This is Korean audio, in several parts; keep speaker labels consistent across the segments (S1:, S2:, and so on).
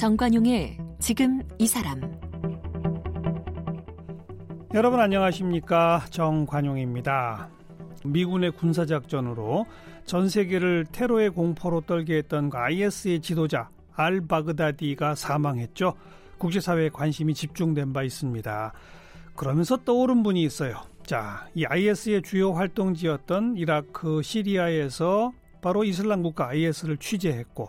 S1: 정관용의 지금 이 사람
S2: 여러분 안녕하십니까 정관용입니다. 미군의 군사작전으로 전 세계를 테러의 공포로 떨게 했던 그 IS의 지도자 알 바그다디가 사망했죠. 국제사회에 관심이 집중된 바 있습니다. 그러면서 떠오른 분이 있어요. 자, 이 IS의 주요 활동지였던 이라크, 시리아에서 바로 이슬람 국가 IS를 취재했고,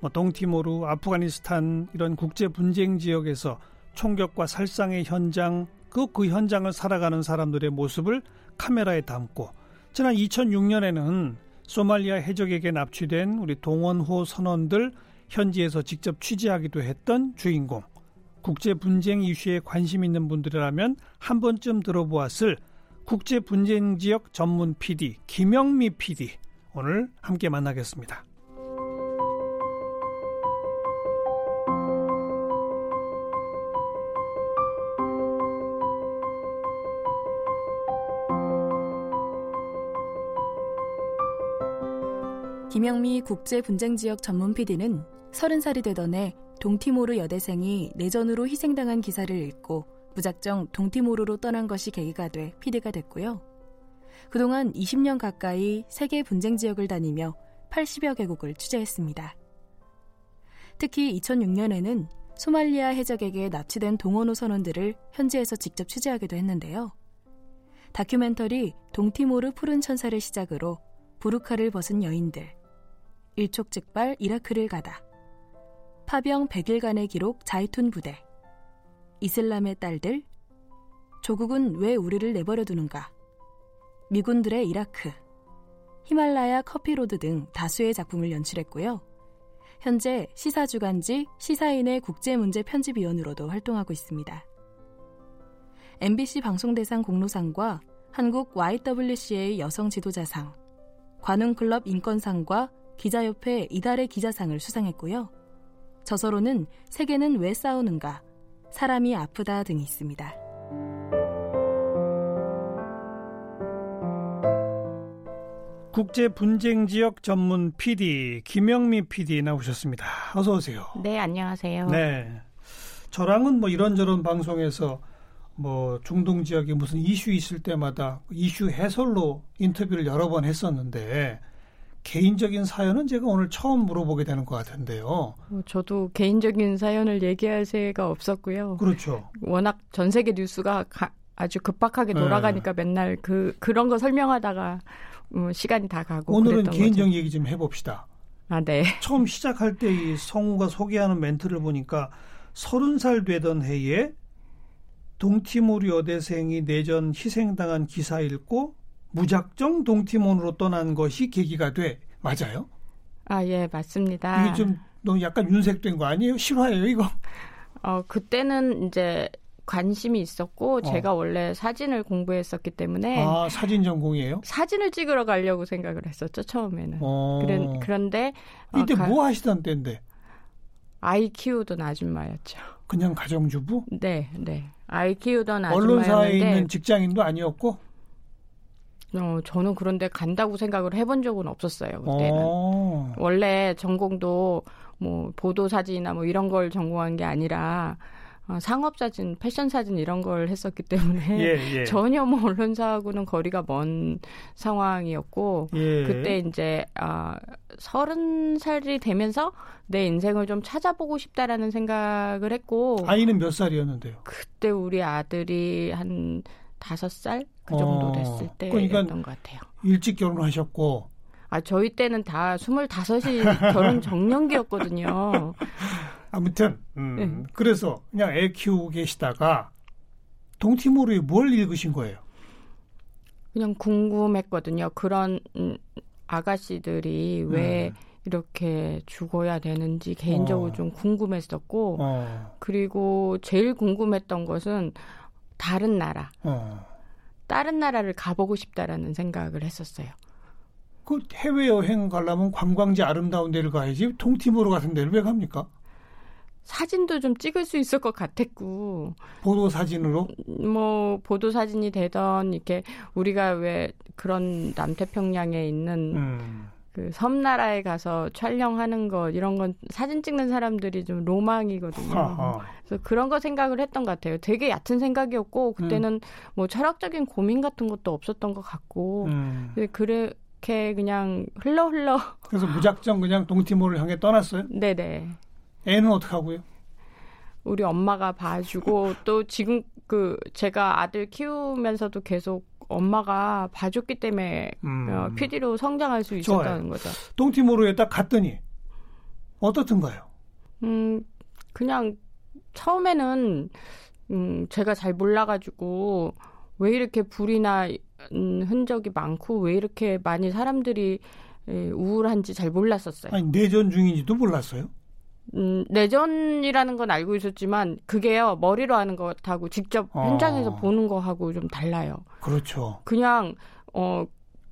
S2: 뭐 동티모르, 아프가니스탄 이런 국제 분쟁 지역에서 총격과 살상의 현장, 그, 그 현장을 살아가는 사람들의 모습을 카메라에 담고, 지난 2006년에는 소말리아 해적에게 납치된 우리 동원호 선원들 현지에서 직접 취재하기도 했던 주인공. 국제 분쟁 이슈에 관심 있는 분들이라면 한 번쯤 들어보았을 국제 분쟁 지역 전문 PD 김영미 PD 오늘 함께 만나겠습니다.
S3: 김영미 국제분쟁지역 전문 PD는 30살이 되던 해 동티모르 여대생이 내전으로 희생당한 기사를 읽고 무작정 동티모르로 떠난 것이 계기가 돼 PD가 됐고요. 그동안 20년 가까이 세계 분쟁 지역을 다니며 80여 개국을 취재했습니다. 특히 2006년에는 소말리아 해적에게 납치된 동원호 선원들을 현지에서 직접 취재하기도 했는데요. 다큐멘터리 동티모르 푸른 천사를 시작으로 부르카를 벗은 여인들, 일촉즉발 이라크를 가다, 파병 100일간의 기록 자이툰 부대, 이슬람의 딸들, 조국은 왜 우리를 내버려 두는가, 미군들의 이라크, 히말라야 커피로드 등 다수의 작품을 연출했고요. 현재 시사주간지 시사인의 국제문제 편집위원으로도 활동하고 있습니다. MBC 방송대상 공로상과 한국 YWCA 여성 지도자상, 관훈클럽 인권상과 기자협회 이달의 기자상을 수상했고요. 저서로는 세계는 왜 싸우는가, 사람이 아프다 등이 있습니다.
S2: 국제 분쟁 지역 전문 PD 김영미 PD 나오셨습니다. 어서 오세요.
S4: 네, 안녕하세요.
S2: 네. 저랑은 뭐 이런저런 방송에서 뭐 중동 지역에 무슨 이슈 있을 때마다 이슈 해설로 인터뷰를 여러 번 했었는데 개인적인 사연은 제가 오늘 처음 물어보게 되는 것 같은데요.
S4: 어, 저도 개인적인 사연을 얘기할 새가 없었고요.
S2: 그렇죠.
S4: 워낙 전 세계 뉴스가 가, 아주 급박하게 네. 돌아가니까 네. 맨날 그 그런 거 설명하다가 음, 시간이 다 가고
S2: 오늘은 개인적 거죠. 얘기 좀 해봅시다.
S4: 아, 네.
S2: 처음 시작할 때 이 성우가 소개하는 멘트를 보니까 서른 살 되던 해에 동티모르 여대생이 내전 희생당한 기사 읽고 무작정 동티몬으로 떠난 것이 계기가 돼 맞아요?
S4: 아 예 맞습니다.
S2: 이게 좀 너무 약간 윤색된 거 아니에요? 실화예요 이거?
S4: 어 그때는 이제 관심이 있었고 어. 제가 원래 사진을 공부했었기 때문에
S2: 아 사진 전공이에요?
S4: 사진을 찍으러 가려고 생각을 했었죠 처음에는. 어. 그런 그런데
S2: 이때 어, 뭐 하시던 때인데?
S4: 아이 키우던 아줌마였죠.
S2: 그냥 가정주부?
S4: 네, 네. 아이 키우던
S2: 아줌마였는데 언론사에 있는 직장인도 아니었고?
S4: 어, 저는 그런데 간다고 생각을 해본 적은 없었어요. 그때는 오. 어. 원래 전공도 뭐 보도 사진이나 뭐 이런 걸 전공한 게 아니라 어, 상업 사진, 패션 사진 이런 걸 했었기 때문에 예, 예. 전혀 뭐 언론사하고는 거리가 먼 상황이었고 예. 그때 이제 아 서른 살이 되면서 내 인생을 좀 찾아보고 싶다라는 생각을 했고
S2: 아이는 몇 살이었는데요?
S4: 그때 우리 아들이 한 다섯 살 그 정도 어, 됐을 어, 때였던 그러니까 것 같아요.
S2: 일찍 결혼하셨고
S4: 아 저희 때는 다 스물다섯이 결혼 정년기였거든요.
S2: 아무튼 음, 네. 그래서 그냥 애 키우고 계시다가 동티모르에 뭘 읽으신 거예요?
S4: 그냥 궁금했거든요. 그런 음, 아가씨들이 왜 음. 이렇게 죽어야 되는지 개인적으로 어. 좀 궁금했었고 어. 그리고 제일 궁금했던 것은 다른 나라 어. 다른 나라를 가보고 싶다라는 생각을 했었어요.
S2: 그 해외 여행 가려면 관광지 아름다운 데를 가야지 동티모르 같은 데를 왜 갑니까?
S4: 사진도 좀 찍을 수 있을 것 같았고
S2: 보도 사진으로
S4: 뭐 보도 사진이 되던 이렇게 우리가 왜 그런 남태평양에 있는 음. 그 섬나라에 가서 촬영하는 거 이런 건 사진 찍는 사람들이 좀 로망이거든요. 아하. 그래서 그런 거 생각을 했던 것 같아요. 되게 얕은 생각이었고 그때는 음. 뭐 철학적인 고민 같은 것도 없었던 것 같고 음. 그렇게 그냥 흘러 흘러.
S2: 그래서 무작정 그냥 동티모를 향해 떠났어요.
S4: 네네.
S2: 애는 어떻게 하고요?
S4: 우리 엄마가 봐주고 또 지금 그 제가 아들 키우면서도 계속 엄마가 봐줬기 때문에 음. 어, PD로 성장할 수 있었다는 좋아요. 거죠.
S2: 동티모르에 딱 갔더니 어떻든가요?
S4: 음, 그냥 처음에는 음, 제가 잘 몰라가지고 왜 이렇게 불이나 음, 흔적이 많고 왜 이렇게 많이 사람들이 에, 우울한지 잘 몰랐었어요.
S2: 아니 내전 중인지도 몰랐어요?
S4: 음, 내전이라는 건 알고 있었지만 그게요 머리로 하는 것하고 직접 어. 현장에서 보는 거하고 좀 달라요.
S2: 그렇죠.
S4: 그냥 어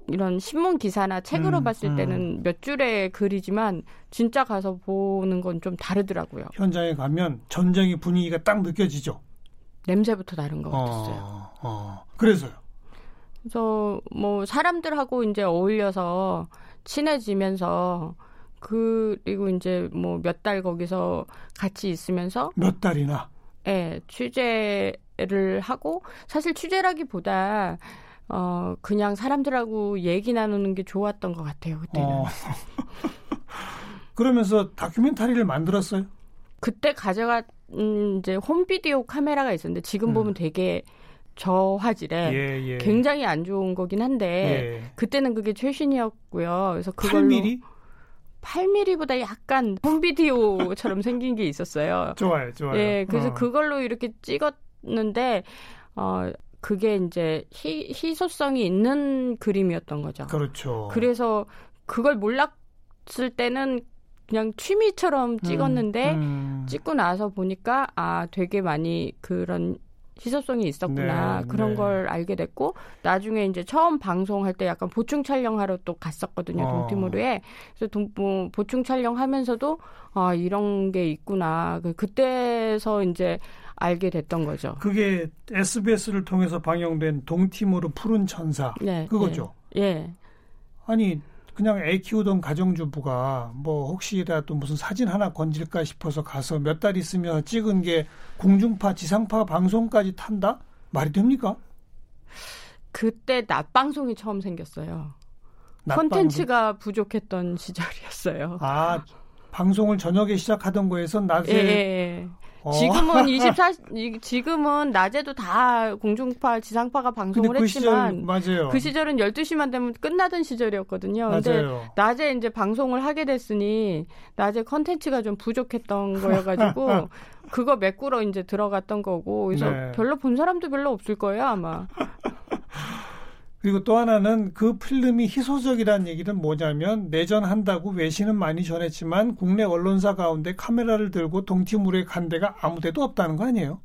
S4: 이런 신문 기사나 책으로 음, 봤을 음. 때는 몇 줄의 글이지만 진짜 가서 보는 건 좀 다르더라고요.
S2: 현장에 가면 전쟁의 분위기가 딱 느껴지죠.
S4: 냄새부터 다른 것 같았어요.
S2: 어, 어. 그래서요.
S4: 그래서 뭐 사람들하고 이제 어울려서 친해지면서 그리고 이제 뭐 몇 달 거기서 같이 있으면서
S2: 몇 달이나
S4: 예, 취재를 하고 사실 취재라기보다 어 그냥 사람들하고 얘기 나누는 게 좋았던 것 같아요 그때는. 어.
S2: 그러면서 다큐멘터리를 만들었어요?
S4: 그때 가져간 이제 홈비디오 카메라가 있었는데 지금 음. 보면 되게 저화질에 예, 예. 굉장히 안 좋은 거긴 한데 예. 그때는 그게 최신이었고요. 그래서 그걸로
S2: 8mm?
S4: 8mm보다 약간 홈비디오처럼 생긴 게 있었어요.
S2: 좋아요, 좋아요.
S4: 예, 그래서 어. 그걸로 이렇게 찍었는데 어 그게 이제 희, 희소성이 있는 그림이었던 거죠.
S2: 그렇죠.
S4: 그래서 그걸 몰랐을 때는 그냥 취미처럼 찍었는데 음, 음. 찍고 나서 보니까 아 되게 많이 그런 희소성이 있었구나 네, 그런 네. 걸 알게 됐고 나중에 이제 처음 방송할 때 약간 보충 촬영하러 또 갔었거든요 어. 동티모르에 그래서 동, 뭐, 보충 촬영하면서도 아 이런 게 있구나 그, 그때서 이제 알게 됐던 거죠.
S2: 그게 SBS를 통해서 방영된 동티모르 푸른 천사 네, 그거죠.
S4: 예. 예.
S2: 아니 그냥 애 키우던 가정주부가 뭐 혹시라도 무슨 사진 하나 건질까 싶어서 가서 몇 달 있으면 찍은 게 공중파, 지상파 방송까지 탄다? 말이 됩니까?
S4: 그때 낮방송이 처음 생겼어요. 콘텐츠가 부족했던 시절이었어요.
S2: 아, 방송을 저녁에 시작하던 거에서 낮에 예, 예. 예.
S4: 어. 지금은 24 지금은 낮에도 다 공중파 지상파가 방송을 그 했지만
S2: 시절.
S4: 그 시절은 12시만 되면 끝나던 시절이었거든요. 근데 맞아요. 낮에 이제 방송을 하게 됐으니 낮에 컨텐츠가 좀 부족했던 거여 가지고 그거 메꾸러 이제 들어갔던 거고 그래서 네. 별로 본 사람도 별로 없을 거예요, 아마.
S2: 그리고 또 하나는 그 필름이 희소적이라는 얘기는 뭐냐면 내전한다고 외신은 많이 전했지만 국내 언론사 가운데 카메라를 들고 동티물에 간 데가 아무 데도 없다는 거 아니에요?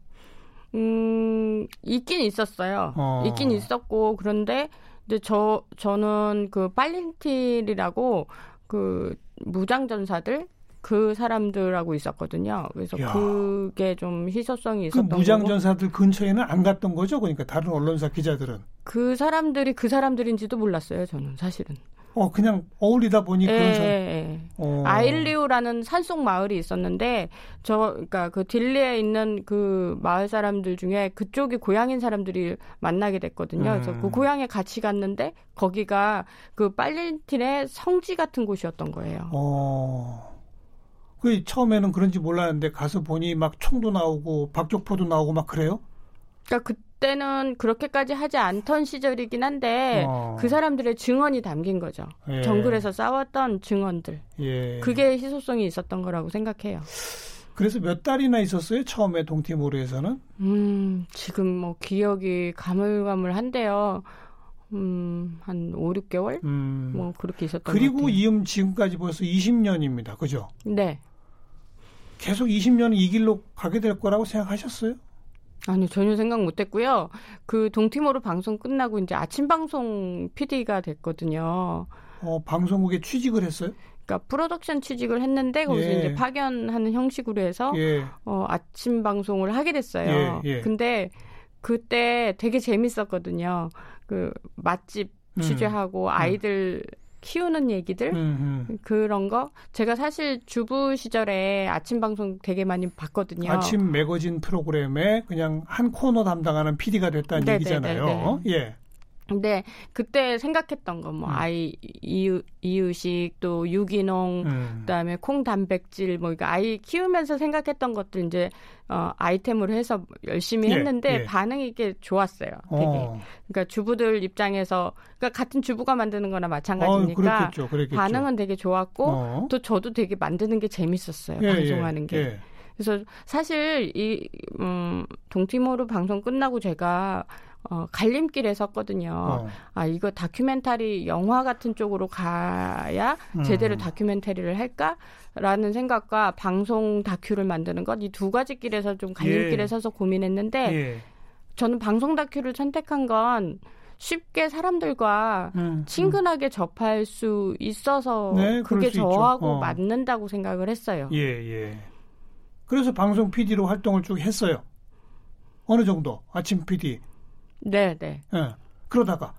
S4: 음, 있긴 있었어요. 어. 있긴 있었고 그런데 이제 저 저는 그 빨린틸이라고 그 무장 전사들 그 사람들하고 있었거든요. 그래서 야. 그게 좀 희소성이 그 있었던 그
S2: 무장 전사들 근처에는 안 갔던 거죠. 그러니까 다른 언론사 기자들은
S4: 그 사람들이 그 사람들인지도 몰랐어요. 저는 사실은.
S2: 어 그냥 어울리다 보니 그런 예, 사람. 예, 예.
S4: 어. 아일리우라는 산속 마을이 있었는데 저 그러니까 그 딜리에 있는 그 마을 사람들 중에 그쪽이 고향인 사람들이 만나게 됐거든요. 음. 그래서 그 음. 고향에 같이 갔는데 거기가 그 빨린틴의 성지 같은 곳이었던 거예요.
S2: 어. 그 처음에는 그런지 몰랐는데 가서 보니 막 총도 나오고 박격포도 나오고 막 그래요?
S4: 그러니까 그때는 그렇게까지 하지 않던 시절이긴 한데 어. 그 사람들의 증언이 담긴 거죠. 예. 정글에서 싸웠던 증언들. 예. 그게 희소성이 있었던 거라고 생각해요.
S2: 그래서 몇 달이나 있었어요? 처음에 동티모르에서는?
S4: 음, 지금 뭐 기억이 가물가물한데요. 음, 한 5, 6개월? 음. 뭐 그렇게 있었던
S2: 그리고 이음 지금까지 벌써 20년입니다. 그죠?
S4: 네.
S2: 계속 20년 이 길로 가게 될 거라고 생각하셨어요?
S4: 아니 전혀 생각 못 했고요. 그 동티모르 방송 끝나고 이제 아침 방송 PD가 됐거든요.
S2: 어 방송국에 취직을 했어요?
S4: 그러니까 프로덕션 취직을 했는데 거기서 예. 이제 파견하는 형식으로 해서 예. 어, 아침 방송을 하게 됐어요. 예. 예. 근데 그때 되게 재밌었거든요. 그 맛집 음. 취재하고 음. 아이들 키우는 얘기들 음흠. 그런 거 제가 사실 주부 시절에 아침 방송 되게 많이 봤거든요.
S2: 아침 매거진 프로그램에 그냥 한 코너 담당하는 PD가 됐다는 네네네네. 얘기잖아요. 예.
S4: 근데 그때 생각했던 거뭐 음. 아이 이유, 이유식 또 유기농 음. 그다음에 콩 단백질 뭐 이거 아이 키우면서 생각했던 것들 이제 어 아이템으로 해서 열심히 예, 했는데 예. 반응이 이게 좋았어요. 되게. 어. 그러니까 주부들 입장에서 그러니까 같은 주부가 만드는 거나 마찬가지니까 어, 그렇겠죠, 그렇겠죠. 반응은 되게 좋았고 어. 또 저도 되게 만드는 게 재밌었어요. 예, 예 방송하는 게. 예. 그래서 사실 이 음, 동티모르 방송 끝나고 제가 어, 갈림길에 섰거든요. 어. 아, 이거 다큐멘터리 영화 같은 쪽으로 가야 제대로 음. 다큐멘터리를 할까라는 생각과 방송 다큐를 만드는 것 이 두 가지 길에서 좀 갈림길에 예. 서서 고민했는데 예. 저는 방송 다큐를 선택한 건 쉽게 사람들과 음, 음. 친근하게 음. 접할 수 있어서 네, 그게 저하고 어. 맞는다고 생각을 했어요.
S2: 예, 예. 그래서 방송 PD로 활동을 쭉 했어요. 어느 정도 아침 PD.
S4: 네, 네.
S2: 예. 그러다가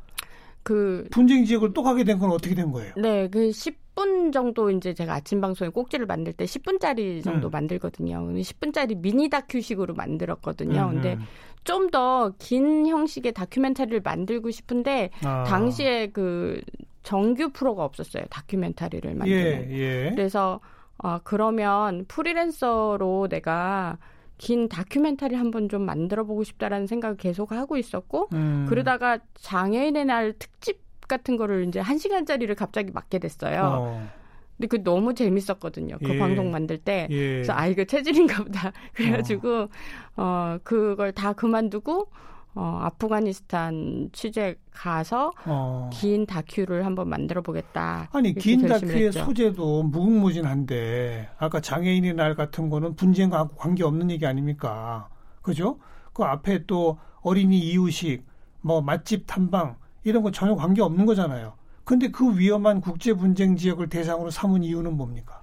S2: 그 분쟁 지역을 또 가게 된 건 어떻게 된 거예요?
S4: 네, 그 10분 정도 이제 제가 아침 방송에 꼭지를 만들 때 10분짜리 정도 음. 만들거든요. 10분짜리 미니 다큐식으로 만들었거든요. 음, 근데 음. 좀더 긴 형식의 다큐멘터리를 만들고 싶은데 아. 당시에 그 정규 프로가 없었어요. 다큐멘터리를 만드는. 예, 예. 그래서 어 그러면 프리랜서로 내가 긴 다큐멘터리 한번 좀 만들어 보고 싶다라는 생각을 계속 하고 있었고 음. 그러다가 장애인의 날 특집 같은 거를 이제 한 시간짜리를 갑자기 맡게 됐어요. 어. 근데 그 너무 재밌었거든요. 그 예. 방송 만들 때. 예. 그래서 아 이거 체질인가 보다. 그래가지고 어. 어 그걸 다 그만두고 어 아프가니스탄 취재 가서 어. 긴 다큐를 한번 만들어 보겠다.
S2: 아니 긴 다큐의 했죠. 소재도 무궁무진한데 아까 장애인의 날 같은 거는 분쟁과 관계 없는 얘기 아닙니까? 그죠? 그 앞에 또 어린이 이유식, 뭐 맛집 탐방 이런 거 전혀 관계 없는 거잖아요. 근데 그 위험한 국제 분쟁 지역을 대상으로 삼은 이유는 뭡니까?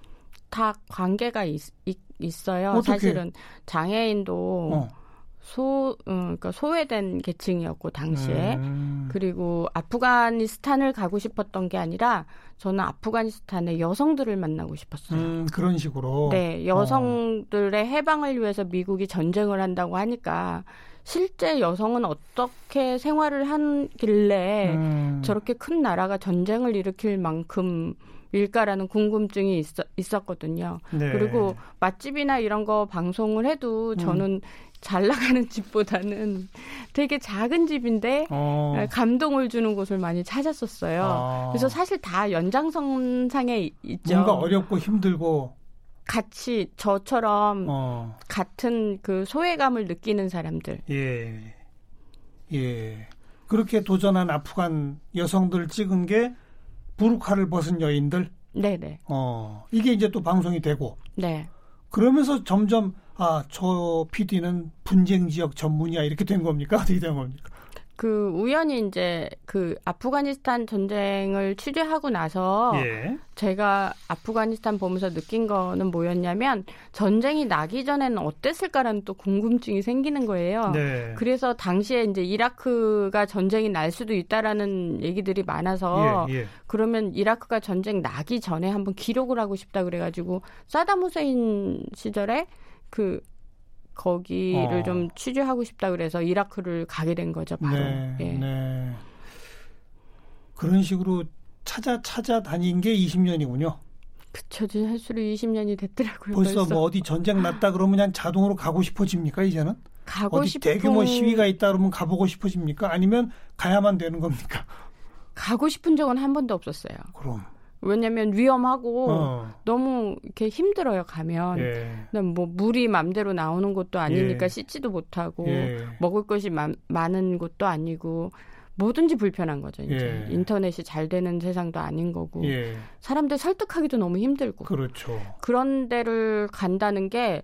S4: 다 관계가 있, 있 어요 어떻게? 사실은 장애인도 어. 소, 음, 그러니까 소외된 계층이었고 당시에 음. 그리고 아프가니스탄을 가고 싶었던 게 아니라 저는 아프가니스탄의 여성들을 만나고 싶었어요. 음,
S2: 그런 식으로.
S4: 네, 여성들의 어. 해방을 위해서 미국이 전쟁을 한다고 하니까 실제 여성은 어떻게 생활을 하길래 음. 저렇게 큰 나라가 전쟁을 일으킬 만큼 일까라는 궁금증이 있어, 있었거든요. 네. 그리고 맛집이나 이런 거 방송을 해도 음. 저는 음. 잘 나가는 집보다는 되게 작은 집인데 어. 감동을 주는 곳을 많이 찾았었어요. 아. 그래서 사실 다 연장선상에 있죠.
S2: 뭔가 어렵고 힘들고
S4: 같이 저처럼 어. 같은 그 소외감을 느끼는 사람들.
S2: 예. 예. 그렇게 도전한 아프간 여성들 찍은 게 부르카를 벗은 여인들.
S4: 네네.
S2: 어. 이게 이제 또 방송이 되고.
S4: 네.
S2: 그러면서 점점 아, 저 PD는 분쟁 지역 전문이야 이렇게 된 겁니까? 어떻게 된 겁니까?
S4: 그 우연히 이제 그 아프가니스탄 전쟁을 취재하고 나서 예. 제가 아프가니스탄 보면서 느낀 거는 뭐였냐면 전쟁이 나기 전에는 어땠을까라는 또 궁금증이 생기는 거예요. 네. 그래서 당시에 이제 이라크가 전쟁이 날 수도 있다라는 얘기들이 많아서 예, 예. 그러면 이라크가 전쟁 나기 전에 한번 기록을 하고 싶다 그래가지고 사담 후세인 시절에 그 거기를 어. 좀 취재하고 싶다 그래서 이라크를 가게 된 거죠 바로. 네, 예. 네.
S2: 그런 식으로 찾아 찾아 다닌 게 20년이군요.
S4: 그쵸, 할수록 20년이 됐더라고요.
S2: 벌써, 벌써, 뭐 어디 전쟁 났다 그러면 그냥 자동으로 가고 싶어집니까 이제는?
S4: 가고
S2: 어디
S4: 싶은...
S2: 대규모 시위가 있다 그러면 가보고 싶어집니까? 아니면 가야만 되는 겁니까?
S4: 가고 싶은 적은 한 번도 없었어요.
S2: 그럼.
S4: 왜냐면 위험하고 어. 너무 이렇게 힘들어요 가면 예. 뭐 물이 맘대로 나오는 것도 아니니까 예. 씻지도 못하고 예. 먹을 것이 마, 많은 곳도 아니고 뭐든지 불편한 거죠 이제 예. 인터넷이 잘 되는 세상도 아닌 거고 예. 사람들 설득하기도 너무 힘들고
S2: 그렇죠
S4: 그런 데를 간다는 게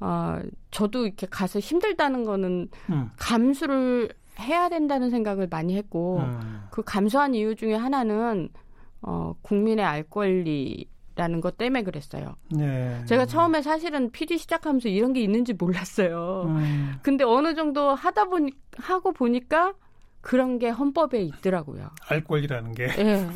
S4: 어, 저도 이렇게 가서 힘들다는 거는 음. 감수를 해야 된다는 생각을 많이 했고 음. 그 감수한 이유 중에 하나는 어, 국민의 알 권리 라는 것 때문에 그랬어요. 네. 제가 처음에 사실은 PD 시작하면서 이런 게 있는지 몰랐어요. 음. 근데 어느 정도 하다 보니 하고 보니까 그런 게 헌법에 있더라고요.
S2: 알 권리라는 게.
S4: 예.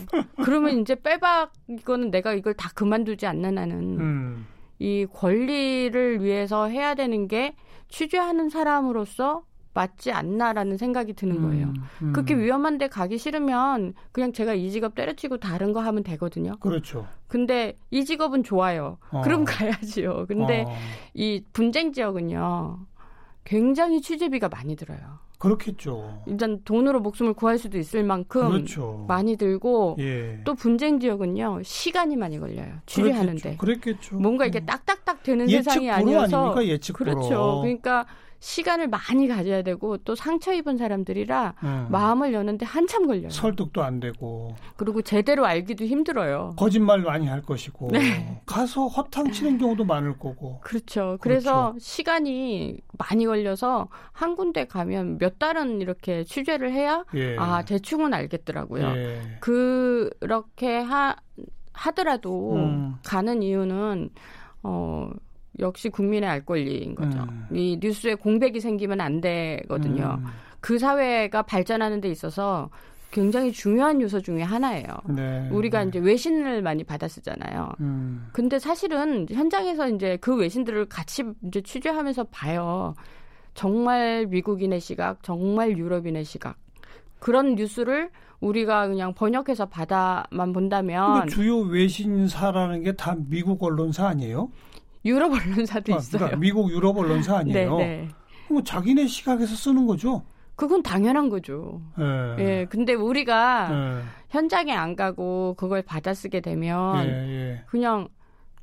S4: 그러면 이제 빼박 이거는 내가 이걸 다 그만두지 않는 한은 음. 이 권리를 위해서 해야 되는 게 취재하는 사람으로서 맞지 않나라는 생각이 드는 거예요. 음, 음. 그렇게 위험한 데 가기 싫으면 그냥 제가 이 직업 때려치고 다른 거 하면 되거든요.
S2: 그렇죠.
S4: 근데 이 직업은 좋아요. 어. 그럼 가야지요. 근데 어. 이 분쟁 지역은요. 굉장히 취재비가 많이 들어요.
S2: 그렇겠죠.
S4: 일단 돈으로 목숨을 구할 수도 있을 만큼 그렇죠. 많이 들고 예. 또 분쟁 지역은요 시간이 많이 걸려요 취재하는데.
S2: 그랬겠죠. 그랬겠죠.
S4: 뭔가 이렇게 음. 딱딱딱 되는 세상이 아니어서 그렇죠. 그러니까 시간을 많이 가져야 되고 또 상처 입은 사람들이라 음. 마음을 여는데 한참 걸려요.
S2: 설득도 안 되고.
S4: 그리고 제대로 알기도 힘들어요.
S2: 거짓말 많이 할 것이고. 네. 가서 허탕 치는 경우도 많을 거고.
S4: 그렇죠. 그래서 그렇죠. 시간이 많이 걸려서 한 군데 가면 몇 달은 이렇게 취재를 해야 예. 아 대충은 알겠더라고요. 예. 그렇게 하 하더라도 음. 가는 이유는 어 역시 국민의 알 권리인 거죠. 음. 이 뉴스에 공백이 생기면 안 되거든요. 음. 그 사회가 발전하는 데 있어서 굉장히 중요한 요소 중에 하나예요. 네. 우리가 이제 외신을 많이 받아 쓰잖아요. 음. 근데 사실은 현장에서 이제 그 외신들을 같이 이제 취재하면서 봐요. 정말 미국인의 시각, 정말 유럽인의 시각. 그런 뉴스를 우리가 그냥 번역해서 받아만 본다면
S2: 주요 외신사라는 게 다 미국 언론사 아니에요?
S4: 유럽 언론사도 아, 있어요.
S2: 그러니까 미국 유럽 언론사 아니에요. 네, 네. 뭐 자기네 시각에서 쓰는 거죠.
S4: 그건 당연한 거죠. 예. 예 근데 우리가 예. 현장에 안 가고 그걸 받아쓰게 되면 예, 예. 그냥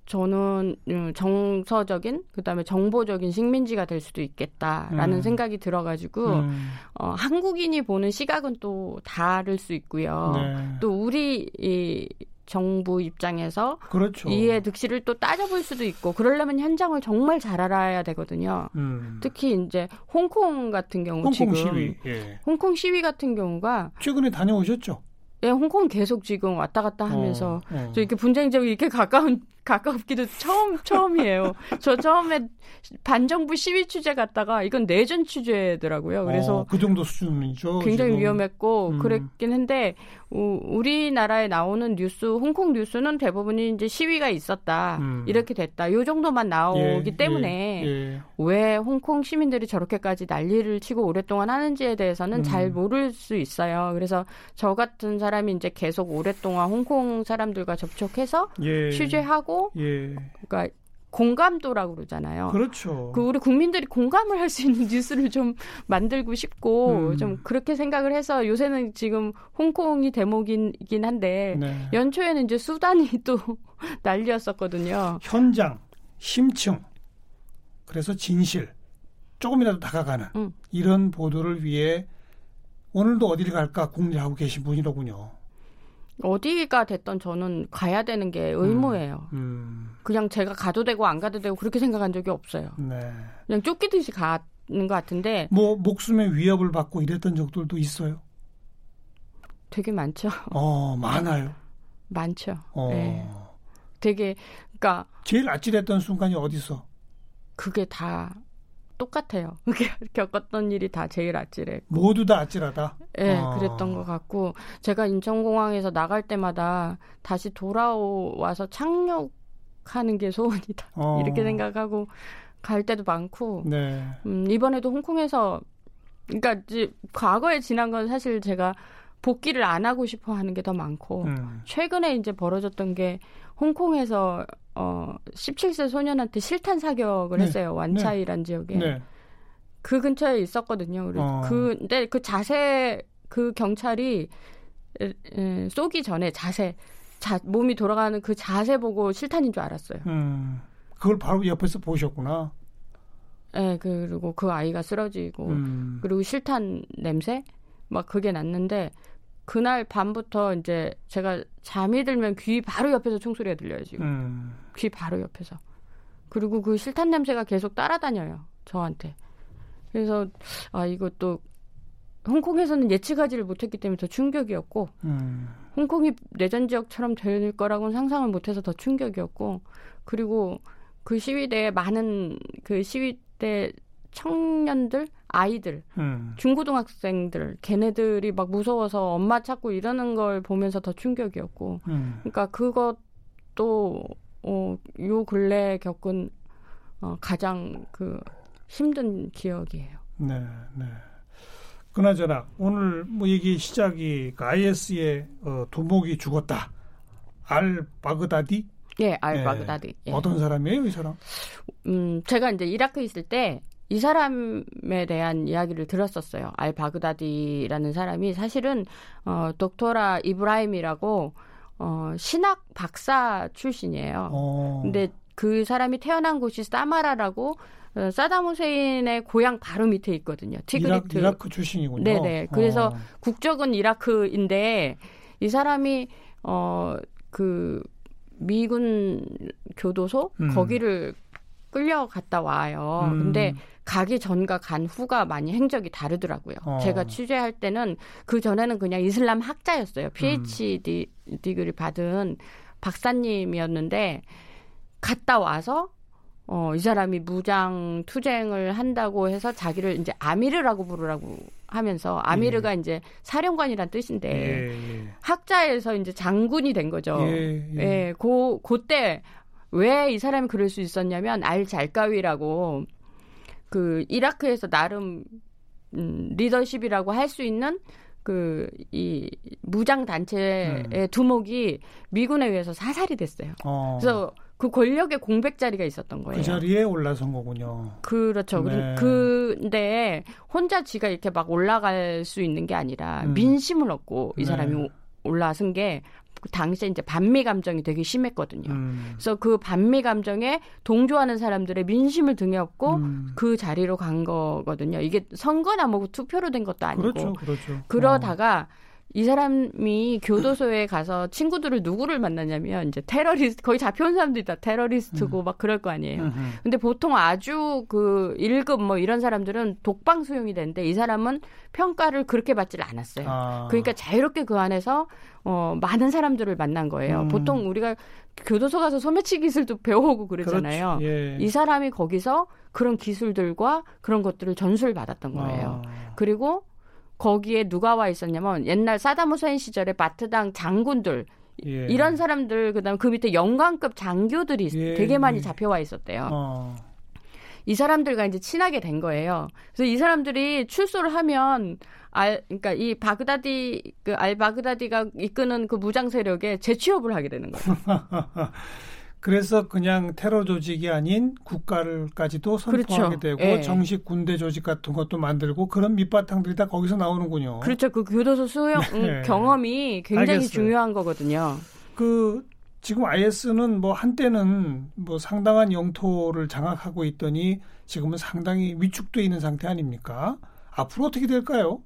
S4: 저는 음, 정서적인 그다음에 정보적인 식민지가 될 수도 있겠다라는 음. 생각이 들어가지고 음. 어, 한국인이 보는 시각은 또 다를 수 있고요. 네. 또 우리 이 정부 입장에서 그렇죠. 이해 득실을 또 따져볼 수도 있고 그러려면 현장을 정말 잘 알아야 되거든요. 음. 특히 이제 홍콩 같은 경우
S2: 홍콩
S4: 지금
S2: 시위, 예.
S4: 홍콩 시위 같은 경우가
S2: 최근에 다녀오셨죠?
S4: 예, 홍콩 계속 지금 왔다 갔다 하면서 어, 어. 저 이렇게 분쟁 지역 이렇게 가까운 가깝기도 처음 처음이에요. 저 처음에 반정부 시위 취재 갔다가 이건 내전 취재더라고요. 그래서 어,
S2: 그 정도 수준이죠.
S4: 굉장히 지금. 위험했고 음. 그랬긴 한데 우, 우리나라에 나오는 뉴스, 홍콩 뉴스는 대부분이 이제 시위가 있었다 음. 이렇게 됐다. 요 정도만 나오기 예, 때문에 예, 예. 왜 홍콩 시민들이 저렇게까지 난리를 치고 오랫동안 하는지에 대해서는 음. 잘 모를 수 있어요. 그래서 저 같은 사람이 이제 계속 오랫동안 홍콩 사람들과 접촉해서 예. 취재하고 예. 그러니까 공감도라고 그러잖아요.
S2: 그렇죠.
S4: 그 우리 국민들이 공감을 할 수 있는 뉴스를 좀 만들고 싶고 음. 좀 그렇게 생각을 해서 요새는 지금 홍콩이 대목이긴 한데 네. 연초에는 이제 수단이 또 난리였었거든요.
S2: 현장, 심층, 그래서 진실 조금이라도 다가가는 음. 이런 보도를 위해 오늘도 어디를 갈까 공략하고 계신 분이로군요.
S4: 어디가 됐던 저는 가야 되는 게 의무예요. 음, 음. 그냥 제가 가도 되고 안 가도 되고 그렇게 생각한 적이 없어요. 네. 그냥 쫓기듯이 가는 것 같은데.
S2: 뭐 목숨의 위협을 받고 이랬던 적들도 있어요.
S4: 되게 많죠.
S2: 어, 많아요.
S4: 많죠. 어. 네. 되게 그러니까
S2: 제일 아찔했던 순간이 어디서?
S4: 그게 다 똑같아요. 그게 겪었던 일이 다 제일 아찔해.
S2: 모두 다 아찔하다.
S4: 네, 어. 그랬던 것 같고 제가 인천공항에서 나갈 때마다 다시 돌아와서 착륙하는 게 소원이다. 어. 이렇게 생각하고 갈 때도 많고. 네. 음, 이번에도 홍콩에서 그러니까 과거에 지난 건 사실 제가 복귀를 안 하고 싶어 하는 게 더 많고 음. 최근에 이제 벌어졌던 게 홍콩에서 어 17세 소년한테 실탄 사격을 네. 했어요. 완차이란 네. 지역에. 네. 그 근처에 있었거든요. 어. 그 근데 그 자세 그 경찰이 에, 에, 쏘기 전에 자세 자, 몸이 돌아가는 그 자세 보고 실탄인 줄 알았어요. 음.
S2: 그걸 바로 옆에서 보셨구나.
S4: 네, 그리고 그 아이가 쓰러지고 음. 그리고 실탄 냄새 막 그게 났는데 그날 밤부터 이제 제가 잠이 들면 귀 바로 옆에서 총소리가 들려요 지금 음. 귀 바로 옆에서 그리고 그 실탄 냄새가 계속 따라다녀요 저한테 그래서 아 이것도 홍콩에서는 예측하지를 못했기 때문에 더 충격이었고 음. 홍콩이 내전 지역처럼 될 거라고는 상상을 못해서 더 충격이었고 그리고 그 시위 대에 많은 그 시위대 청년들, 아이들, 음. 중고등학생들, 걔네들이 막 무서워서 엄마 찾고 이러는 걸 보면서 더 충격이었고, 음. 그러니까 그것도 어, 요 근래 겪은 어, 가장 그 힘든 기억이에요.
S2: 네, 네. 그나저나 오늘 뭐 얘기 시작이 그 IS의 어, 두목이 죽었다. 알 바그다디?
S4: 예, 알 바그다디. 예.
S2: 어떤 사람이에요, 이 사람?
S4: 음, 제가 이제 이라크 있을 때 이 사람에 대한 이야기를 들었었어요. 알 바그다디라는 사람이 사실은 어 독토라 이브라임이라고 어 신학 박사 출신이에요. 어. 근데 그 사람이 태어난 곳이 사마라라고 어, 사담 후세인의 고향 바로 밑에 있거든요.
S2: 티그리트. 이라, 크 출신이군요.
S4: 네네. 그래서 어. 국적은 이라크인데 이 사람이 어그 미군 교도소 음. 거기를 끌려갔다 와요. 음. 근데 가기 전과 간 후가 많이 행적이 다르더라고요. 어. 제가 취재할 때는 그 전에는 그냥 이슬람 학자였어요. PhD 음. 디그리 받은 박사님이었는데 갔다 와서 어, 이 사람이 무장 투쟁을 한다고 해서 자기를 이제 아미르라고 부르라고 하면서 아미르가 예. 이제 사령관이란 뜻인데 예, 예. 학자에서 이제 장군이 된 거죠. 예, 예. 예고 그때 왜 이 사람이 그럴 수 있었냐면 알 잘까위라고 그 이라크에서 나름 음, 리더십이라고 할 수 있는 그 이 무장 단체의 음. 두목이 미군에 의해서 사살이 됐어요. 어. 그래서 그 권력의 공백 자리가 있었던 거예요.
S2: 그 자리에 올라선 거군요.
S4: 그렇죠. 네. 근데 혼자 지가 이렇게 막 올라갈 수 있는 게 아니라 음. 민심을 얻고 이 네. 사람이 네. 올라선 게그 당시에 이제 반미 감정이 되게 심했거든요. 음. 그래서 그 반미 감정에 동조하는 사람들의 민심을 등에 업고 음. 그 자리로 간 거거든요. 이게 선거나 뭐 투표로 된 것도 아니고.
S2: 그렇죠, 그렇죠.
S4: 그러다가 어. 이 사람이 교도소에 가서 친구들을 누구를 만나냐면 이제 테러리스트 거의 잡혀온 사람들이 다 테러리스트고 음. 막 그럴 거 아니에요. 음. 근데 보통 아주 그 1급 뭐 이런 사람들은 독방 수용이 되는데 이 사람은 평가를 그렇게 받질 않았어요. 아. 그러니까 자유롭게 그 안에서 어 많은 사람들을 만난 거예요. 음. 보통 우리가 교도소 가서 소매치 기술도 배워오고 그러잖아요. 예. 이 사람이 거기서 그런 기술들과 그런 것들을 전수를 받았던 거예요. 아. 그리고 거기에 누가 와 있었냐면 옛날 사담 후세인 시절에 바트당 장군들 예. 이런 사람들 그다음 그 밑에 영관급 장교들이 예. 되게 많이 잡혀와 있었대요. 어. 이 사람들과 이제 친하게 된 거예요. 그래서 이 사람들이 출소를 하면 알 그러니까 이 바그다디 그 알 바그다디가 이끄는 그 무장 세력에 재취업을 하게 되는 거예요.
S2: 그래서 그냥 테러 조직이 아닌 국가를까지도 선포하게 그렇죠. 되고 예. 정식 군대 조직 같은 것도 만들고 그런 밑바탕들이 다 거기서 나오는군요.
S4: 그렇죠. 그 교도소 수용 네. 경험이 굉장히 알겠어요. 중요한 거거든요.
S2: 그 지금 IS는 뭐 한때는 뭐 상당한 영토를 장악하고 있더니 지금은 상당히 위축돼 있는 상태 아닙니까? 앞으로 어떻게 될까요?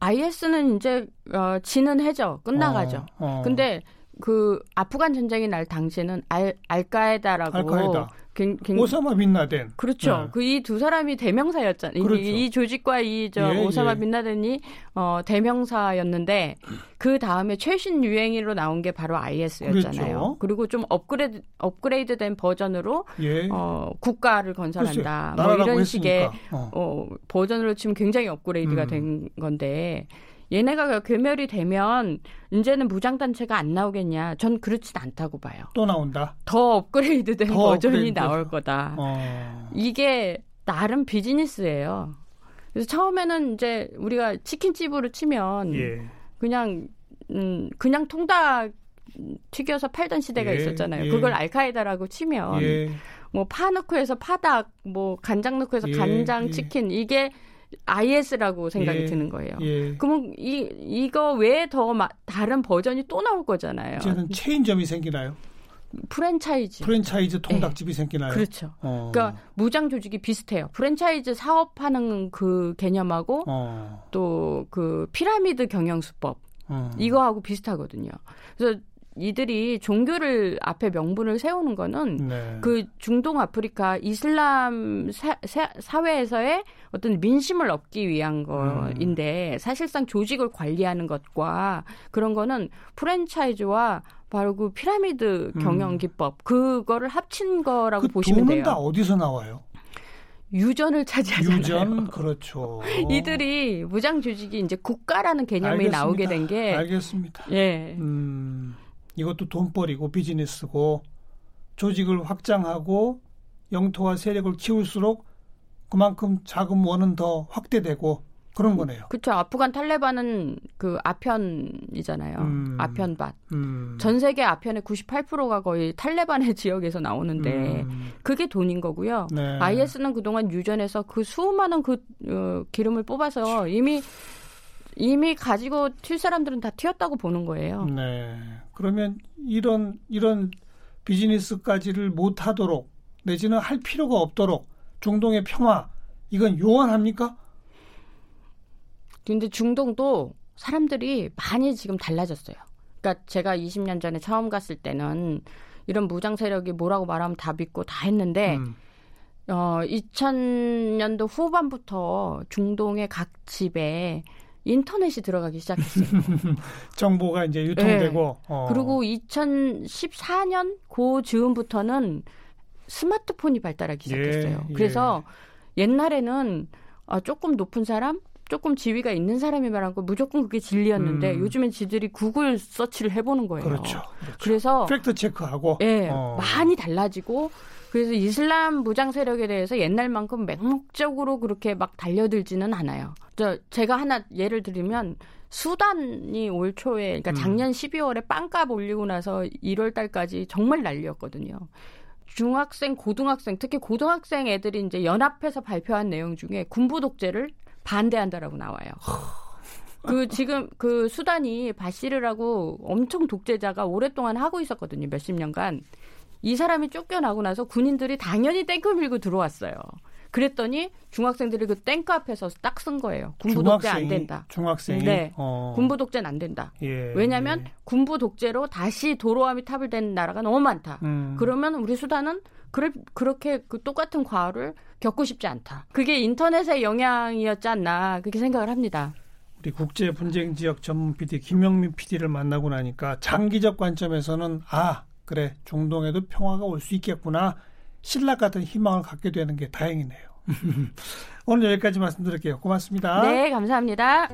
S4: IS는 이제 어, 지는 해죠. 끝나가죠. 어, 어. 근데 그 아프간 전쟁이 날 당시에는 알 알카에다라고
S2: 알카에다. 오사마 빈라덴.
S4: 그렇죠. 네. 그이 두 사람이 대명사였잖아요. 그렇죠. 이, 이, 조직과 이저 예, 오사마 예. 빈라덴이 어 대명사였는데 그 다음에 최신 유행으로 나온 게 바로 IS였잖아요. 그렇죠. 그리고 좀 업그레이드 업그레이드된 버전으로 예. 어 국가를 건설한다. 뭐 이런 식의 어. 어. 버전으로 치면 굉장히 업그레이드가 음. 된 건데 얘네가 괴멸이 되면 이제는 무장단체가 안 나오겠냐. 전 그렇진 않다고 봐요.
S2: 또 나온다?
S4: 더 업그레이드 된 더 버전이 업그레이드. 나올 거다. 어. 이게 나름 비즈니스예요. 그래서 처음에는 이제 우리가 치킨집으로 치면 예. 그냥 음 그냥 통닭 튀겨서 팔던 시대가 예, 있었잖아요. 예. 그걸 알카에다라고 치면 예. 뭐 파 넣고 해서 파닭, 뭐 간장 넣고 해서 예, 간장 예. 치킨 이게 IS라고 생각이 예, 드는 거예요. 예. 그러면 이 이거 외에 더 마, 다른 버전이 또 나올 거잖아요.
S2: 이제는 체인점이 생기나요?
S4: 프랜차이즈.
S2: 프랜차이즈 통닭집이 네. 생기나요?
S4: 그렇죠. 어. 그러니까 무장 조직이 비슷해요. 프랜차이즈 사업하는 그 개념하고 어. 또그 피라미드 경영 수법 어. 이거하고 비슷하거든요. 그래서 이들이 종교를 앞에 명분을 세우는 거는 네. 그 중동 아프리카 이슬람 사, 사, 회에서의 어떤 민심을 얻기 위한 거인데 음. 사실상 조직을 관리하는 것과 그런 거는 프랜차이즈와 바로 그 피라미드 경영 음. 기법 음. 그거를 합친 거라고
S2: 그
S4: 보시면 돼요.
S2: 다 어디서 나와요?
S4: 유전을 차지하잖아요.
S2: 유전 그렇죠.
S4: 이들이 무장 조직이 이제 국가라는 개념이 알겠습니다. 나오게 된 게
S2: 알겠습니다.
S4: 예.
S2: 음, 이것도 돈벌이고 비즈니스고 조직을 확장하고 영토와 세력을 키울수록 그만큼 자금원은 더 확대되고 그런 거네요.
S4: 그렇죠. 아프간 탈레반은 그 아편이잖아요. 음, 아편밭. 음. 전 세계 아편의 98%가 거의 탈레반의 지역에서 나오는데 음. 그게 돈인 거고요. 네. IS는 그동안 유전해서 그 수많은 그 어, 기름을 뽑아서 이미 이미 가지고 튈 사람들은 다 튀었다고 보는 거예요.
S2: 네. 그러면 이런 이런 비즈니스까지를 못 하도록 내지는 할 필요가 없도록 중동의 평화 이건 요원합니까?
S4: 근데 중동도 사람들이 많이 지금 달라졌어요. 그러니까 제가 20년 전에 처음 갔을 때는 이런 무장 세력이 뭐라고 말하면 다 믿고 다 했는데 음. 어 2000년도 후반부터 중동의 각 집에 인터넷이 들어가기 시작했어요.
S2: 정보가 이제 유통되고. 네.
S4: 어. 그리고 2014년 고 즈음부터는 스마트폰이 발달하기 시작했어요. 예, 그래서 예. 옛날에는 아, 조금 높은 사람, 조금 지위가 있는 사람이 말한 거 무조건 그게 진리였는데 음. 요즘엔 지들이 구글 서치를 해보는 거예요.
S2: 그렇죠. 그렇죠.
S4: 그래서
S2: 팩트 체크하고
S4: 예, 어. 많이 달라지고 그래서 이슬람 무장 세력에 대해서 옛날만큼 맹목적으로 그렇게 막 달려들지는 않아요. 저 제가 하나 예를 들면 수단이 올 초에 그러니까 음. 작년 12월에 빵값 올리고 나서 1월 달까지 정말 난리였거든요. 중학생, 고등학생, 특히 고등학생 애들이 이제 연합해서 발표한 내용 중에 군부 독재를 반대한다라고 나와요. 그 지금 그 수단이 바시르라고 엄청 독재자가 오랫동안 하고 있었거든요. 몇십 년간. 이 사람이 쫓겨나고 나서 군인들이 당연히 땡크 밀고 들어왔어요. 그랬더니 중학생들이 그 땡크 앞에서 딱 선 거예요. 군부 독재 안 된다.
S2: 중학생이
S4: 네. 어. 군부 독재는 안 된다. 예, 왜냐하면 예. 군부 독재로 다시 도로아미타불 된 나라가 너무 많다. 음. 그러면 우리 수단은 그래, 그렇게 그 똑같은 과오를 겪고 싶지 않다. 그게 인터넷의 영향이었지 않나 그렇게 생각을 합니다.
S2: 우리 국제 분쟁 지역 전문 PD 김영민 PD를 만나고 나니까 장기적 관점에서는 아 그래 중동에도 평화가 올 수 있겠구나 신락 같은 희망을 갖게 되는 게 다행이네요. 오늘 여기까지 말씀드릴게요. 고맙습니다.
S4: 네, 감사합니다.